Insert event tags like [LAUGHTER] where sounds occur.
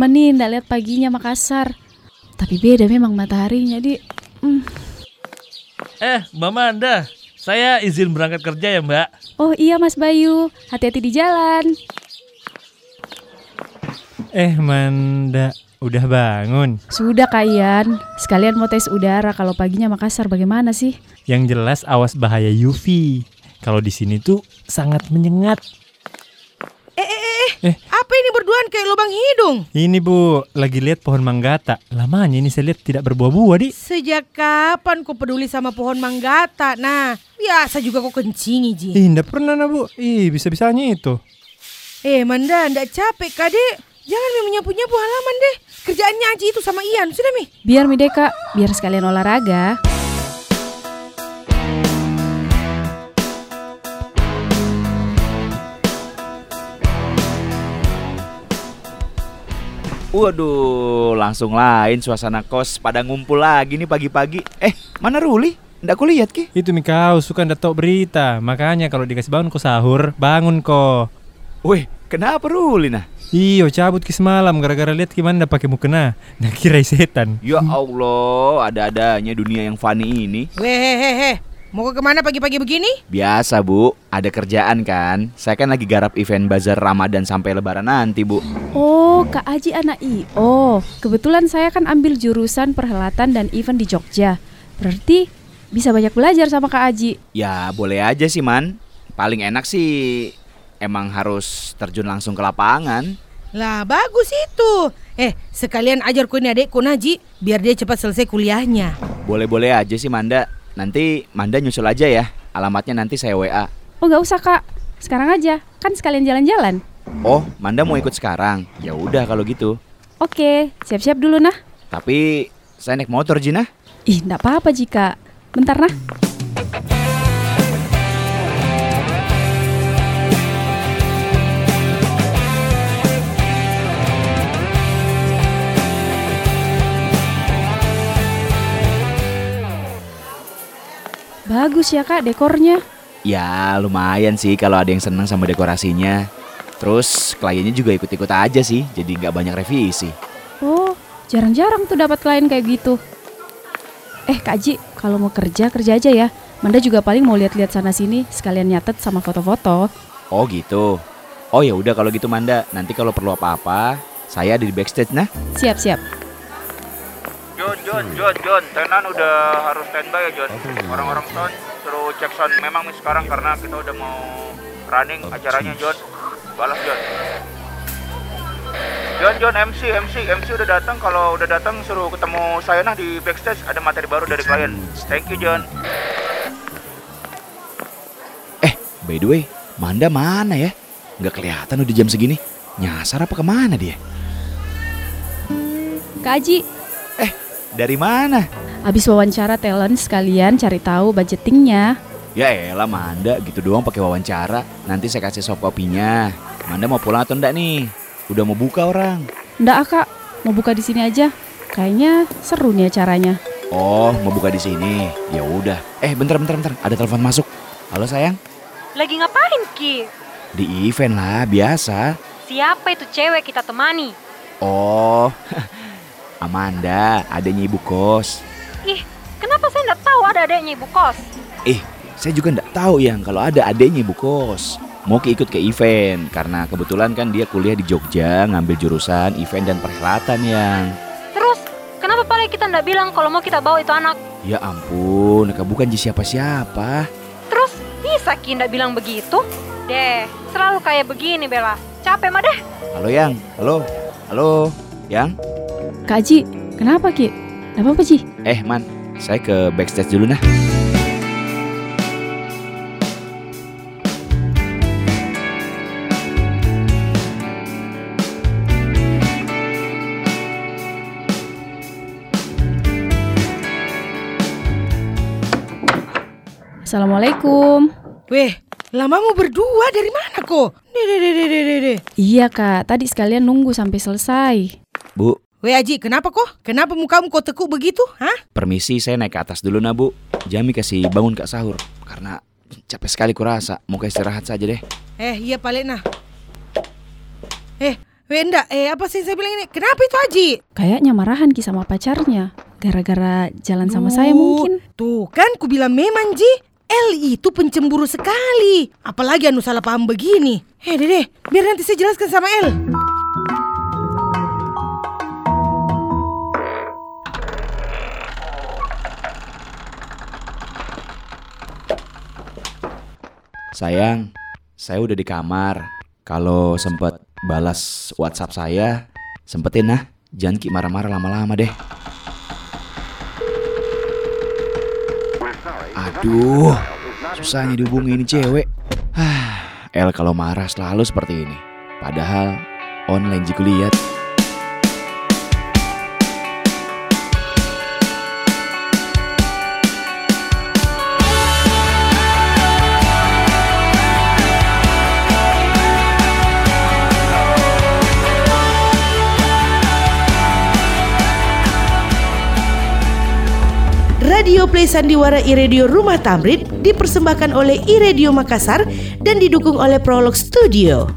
Lama nih ndak lihat paginya Makassar. Tapi beda memang mataharinya, Di. Hmm. Eh, Mbak Manda, saya izin berangkat kerja ya, Mbak. Oh iya Mas Bayu, hati-hati di jalan. Eh Manda, udah bangun. Sudah Kak Ian, sekalian mau tes udara kalau paginya Makassar bagaimana sih? Yang jelas awas bahaya UV. Kalau di sini tuh sangat menyengat. Eh. Apa ini berduaan kayak lubang hidung? Ini Bu, lagi lihat pohon manggata. Lamanya ini saya lihat tidak berbuah-buah, Di. Sejak kapan kau peduli sama pohon manggata? Nah, biasa juga kau kencingi, Ji. Ih, enggak pernah nah, Bu. Ih, bisa-bisanya itu. Eh, Manda, ndak capek, Kade? Jangan mi menyapu-nyapu halaman deh. Kerjaannya Aji itu sama Ian, sudah mi. Biar mi Deka, biar sekalian olahraga. Waduh, langsung lain suasana kos pada ngumpul lagi nih pagi-pagi. Eh, mana Ruli? Nggak aku lihat ki. Itu mi kau suka ndak tahu berita. Makanya kalau dikasih bangun kau sahur, bangun kok. Weh, kenapa Ruli nah? Iyo, cabut ke semalam gara-gara lihat gimana ndak pakai mukena. Nah kira setan. Ya Allah, ada-adanya dunia yang funny ini. Wehehehe, mau ke ke mana pagi-pagi begini? Biasa bu, ada kerjaan kan. Saya kan lagi garap event bazar Ramadan sampai Lebaran nanti bu. Oh, Kak Aji anak IO. Kebetulan saya kan ambil jurusan perhelatan dan event di Jogja. Berarti bisa banyak belajar sama Kak Aji. Ya boleh aja sih man. Paling enak sih emang harus terjun langsung ke lapangan. Lah, bagus itu. Eh, sekalian ajar ku ini adekku Naji, biar dia cepat selesai kuliahnya. Boleh-boleh aja sih Manda. Nanti Manda nyusul aja ya. Alamatnya nanti saya WA. Oh, nggak usah Kak. Sekarang aja, kan sekalian jalan-jalan. Oh, Manda mau ikut sekarang? Ya udah kalau gitu. Oke, siap-siap dulu nah. Tapi saya naik motor Jina. Ih, nggak apa-apa jika. Bentar nah. Bagus ya kak dekornya. Ya lumayan sih kalau ada yang senang sama dekorasinya. Terus kliennya juga ikut-ikut aja sih, jadi nggak banyak revisi. Oh, jarang-jarang tuh dapat klien kayak gitu. Eh Kak Ji, kalau mau kerja kerja aja ya. Manda juga paling mau lihat-lihat sana sini, sekalian nyatet sama foto-foto. Oh gitu. Oh ya udah kalau gitu Manda, nanti kalau perlu apa-apa, saya ada di backstage nah. Siap siap. John, John, John, John, tenan udah harus standby ya John. Orang-orang sound suruh cek sound. Memang nih sekarang karena kita udah mau running acaranya John. Balas John. John, John, MC, MC, MC udah datang. Kalau udah datang suruh ketemu saya nah di backstage. Ada materi baru dari klien. Thank you John. Eh, by the way, Manda mana ya? Nggak kelihatan udah jam segini. Nyasar apa ke mana dia? Kak Aji, Dari mana? abis wawancara talent sekalian cari tahu budgetingnya. Ya elah Manda, gitu doang pakai wawancara. Nanti saya kasih soft kopinya. Manda mau pulang atau enggak nih? Udah mau buka orang. Nggak ah, kak, mau buka di sini aja. Kayaknya seru nih acaranya. Oh, mau buka di sini. Ya udah. Eh, bentar bentar bentar. Ada telepon masuk. Halo sayang. Lagi ngapain Ki? Di event lah, biasa. Siapa itu cewek kita temani? Oh, [LAUGHS] Amanda, adanya ibu kos. Ih, kenapa saya nggak tahu ada adanya ibu kos? Eh, saya juga nggak tahu yang kalau ada adanya ibu kos. Mau ke ikut ke event karena kebetulan kan dia kuliah di Jogja ngambil jurusan event dan perhelatan yang. Terus, kenapa paling kita nggak bilang kalau mau kita bawa itu anak? Ya ampun, Eka bukan siapa-siapa. Terus, bisa Ki nggak bilang begitu? Deh, selalu kayak begini Bella. Capek mah deh. Halo Yang, halo, halo, Yang. Kak Aji, kenapa Ki? Gak apa-apa Ji. Eh man, saya ke backstage dulu nah. Assalamualaikum. Weh, lama mau berdua dari mana kok? Iya kak, tadi sekalian nunggu sampai selesai. Bu, Weh Aji, kenapa kok? Kenapa mukamu kok tekuk begitu? Hah? permisi saya naik ke atas dulu nah bu. Jami kasih bangun kak sahur karena capek sekali kurasa. Mau ke istirahat saja deh. Eh, iya paling nah. Eh, Wenda, eh apa sih saya bilang ini? Kenapa itu Aji? Kayaknya marahan Ki sama pacarnya. Gara-gara jalan sama saya Duh, mungkin. Tuh kan ku bilang memang Ji. El itu pencemburu sekali. Apalagi anu salah paham begini. Eh dede, biar nanti saya jelaskan sama El. Sayang, saya udah di kamar. Kalau sempet balas WhatsApp saya, sempetin nah. Jangan ki marah-marah lama-lama deh. Aduh, susahnya dihubungi ini cewek. Ah, El kalau marah selalu seperti ini. Padahal online jika lihat. Radio Play Sandiwara iRadio Rumah Tamrin dipersembahkan oleh iRadio Makassar dan didukung oleh Prolog Studio.